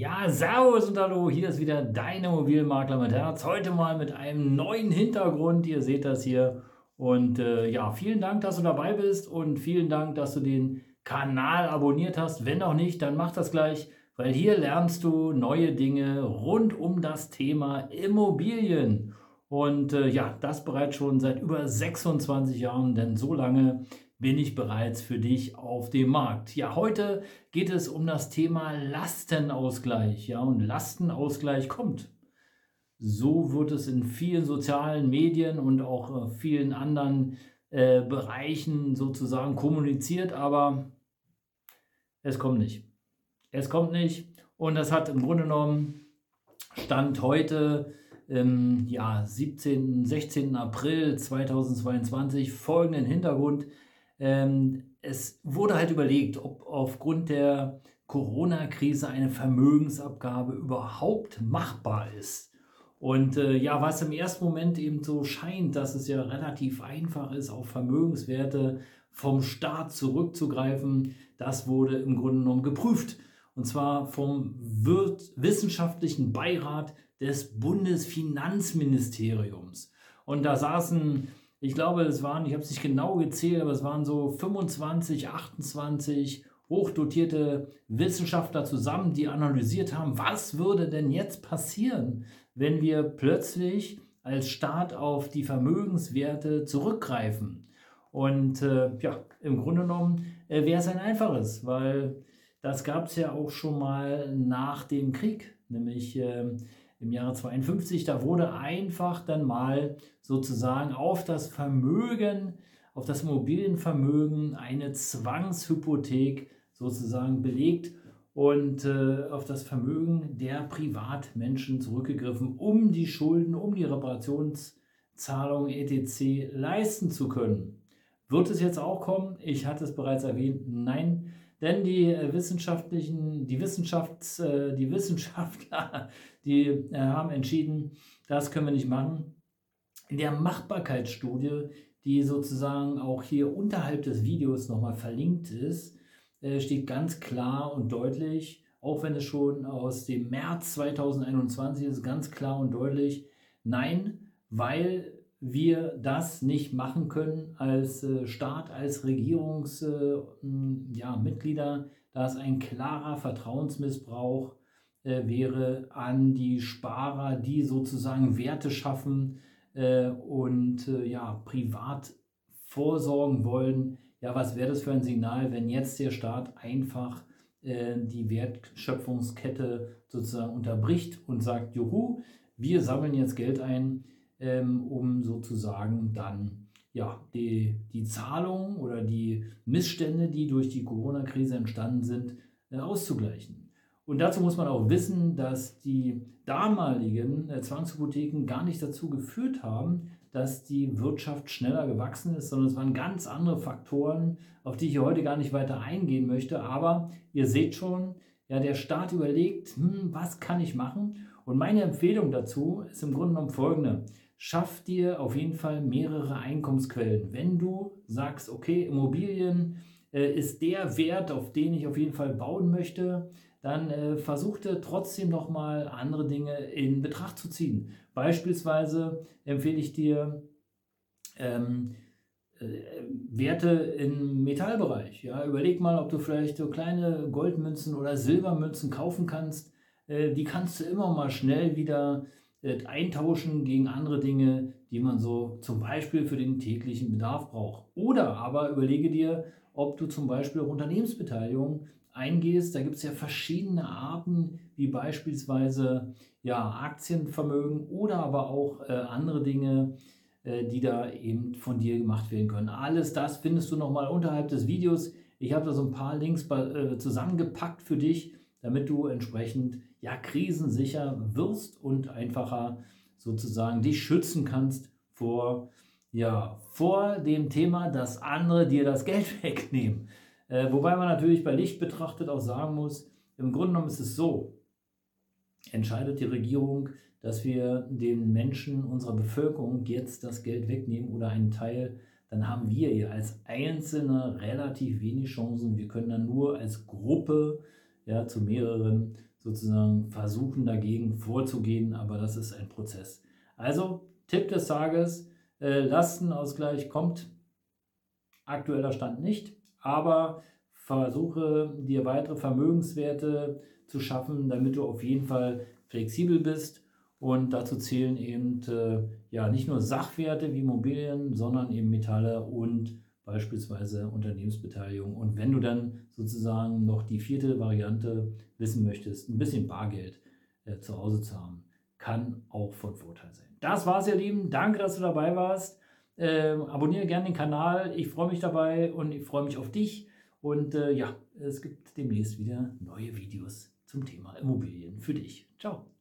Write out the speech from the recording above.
Ja, Servus und Hallo, hier ist wieder dein Immobilienmakler mit Herz. Heute mal mit einem neuen Hintergrund. Ihr seht das hier. Und äh, ja, vielen Dank, dass du dabei bist und vielen Dank, dass du den Kanal abonniert hast. Wenn noch nicht, dann mach das gleich, weil hier lernst du neue Dinge rund um das Thema Immobilien. Und äh, ja, das bereits schon seit über 26 Jahren, denn so lange bin ich bereits für dich auf dem Markt. Ja, heute geht es um das Thema Lastenausgleich. Ja, und Lastenausgleich kommt. So wird es in vielen sozialen Medien und auch äh, vielen anderen äh, Bereichen sozusagen kommuniziert, aber es kommt nicht. Es kommt nicht und das hat im Grunde genommen Stand heute, im ja, 17. 16. April 2022 folgenden Hintergrund. Ähm, es wurde halt überlegt, ob aufgrund der Corona-Krise eine Vermögensabgabe überhaupt machbar ist. Und äh, ja, was im ersten Moment eben so scheint, dass es ja relativ einfach ist, auf Vermögenswerte vom Staat zurückzugreifen, das wurde im Grunde genommen geprüft. Und zwar vom wissenschaftlichen Beirat des Bundesfinanzministeriums. Und da saßen ich glaube, es waren, ich habe es nicht genau gezählt, aber es waren so 25, 28 hochdotierte Wissenschaftler zusammen, die analysiert haben, was würde denn jetzt passieren, wenn wir plötzlich als Staat auf die Vermögenswerte zurückgreifen. Und äh, ja, im Grunde genommen äh, wäre es ein einfaches, weil das gab es ja auch schon mal nach dem Krieg, nämlich äh, im Jahre 52. Da wurde einfach dann mal sozusagen auf das Vermögen, auf das Immobilienvermögen eine Zwangshypothek sozusagen belegt und äh, auf das Vermögen der Privatmenschen zurückgegriffen, um die Schulden, um die Reparationszahlungen etc. leisten zu können. Wird es jetzt auch kommen? Ich hatte es bereits erwähnt, nein. Denn die äh, wissenschaftlichen, die Wissenschafts, äh, die Wissenschaftler, die äh, haben entschieden, das können wir nicht machen. In der Machbarkeitsstudie, die sozusagen auch hier unterhalb des Videos nochmal verlinkt ist, steht ganz klar und deutlich, auch wenn es schon aus dem März 2021 ist, ganz klar und deutlich, nein, weil wir das nicht machen können als äh, Staat, als Regierungsmitglieder, äh, ja, da es ein klarer Vertrauensmissbrauch äh, wäre an die Sparer, die sozusagen Werte schaffen und ja, privat vorsorgen wollen. Ja, was wäre das für ein Signal, wenn jetzt der Staat einfach die Wertschöpfungskette sozusagen unterbricht und sagt, juhu, wir sammeln jetzt Geld ein, ähm, um sozusagen dann ja, die, die Zahlungen oder die Missstände, die durch die Corona-Krise entstanden sind, äh, auszugleichen. Und dazu muss man auch wissen, dass die damaligen äh, Zwangshypotheken gar nicht dazu geführt haben, dass die Wirtschaft schneller gewachsen ist, sondern es waren ganz andere Faktoren, auf die ich heute gar nicht weiter eingehen möchte. Aber ihr seht schon, ja, der Staat überlegt, hm, was kann ich machen? Und meine Empfehlung dazu ist im Grunde genommen folgende schaff dir auf jeden Fall mehrere Einkommensquellen. Wenn du sagst, okay, Immobilien äh, ist der Wert, auf den ich auf jeden Fall bauen möchte, dann äh, versuchte trotzdem nochmal andere Dinge in Betracht zu ziehen. Beispielsweise empfehle ich dir ähm, äh, Werte im Metallbereich. Ja? Überleg mal, ob du vielleicht so kleine Goldmünzen oder Silbermünzen kaufen kannst. Äh, die kannst du immer mal schnell wieder äh, eintauschen gegen andere Dinge, die man so zum Beispiel für den täglichen Bedarf braucht. Oder aber überlege dir, ob du zum Beispiel auch Unternehmensbeteiligung eingehst. Da gibt es ja verschiedene Arten, wie beispielsweise ja, Aktienvermögen oder aber auch äh, andere Dinge, äh, die da eben von dir gemacht werden können. Alles das findest du nochmal unterhalb des Videos. Ich habe da so ein paar Links bei, äh, zusammengepackt für dich, damit du entsprechend ja krisensicher wirst und einfacher sozusagen dich schützen kannst vor, ja, vor dem Thema, dass andere dir das Geld wegnehmen. Äh, wobei man natürlich bei Licht betrachtet auch sagen muss, im Grunde genommen ist es so, entscheidet die Regierung, dass wir den Menschen unserer Bevölkerung jetzt das Geld wegnehmen oder einen Teil, dann haben wir hier als Einzelne relativ wenig Chancen. Wir können dann nur als Gruppe ja, zu mehreren sozusagen versuchen dagegen vorzugehen, aber das ist ein Prozess. Also Tipp des Tages, äh, Lastenausgleich kommt aktueller Stand nicht, aber versuche dir weitere Vermögenswerte zu schaffen, damit du auf jeden Fall flexibel bist und dazu zählen eben äh, ja nicht nur Sachwerte wie Immobilien, sondern eben Metalle und beispielsweise Unternehmensbeteiligung. Und wenn du dann sozusagen noch die vierte Variante wissen möchtest, ein bisschen Bargeld äh, zu Hause zu haben, kann auch von Vorteil sein. Das war's, ihr Lieben. Danke, dass du dabei warst. Ähm, abonniere gerne den Kanal. Ich freue mich dabei und ich freue mich auf dich. Und äh, ja, es gibt demnächst wieder neue Videos zum Thema Immobilien für dich. Ciao.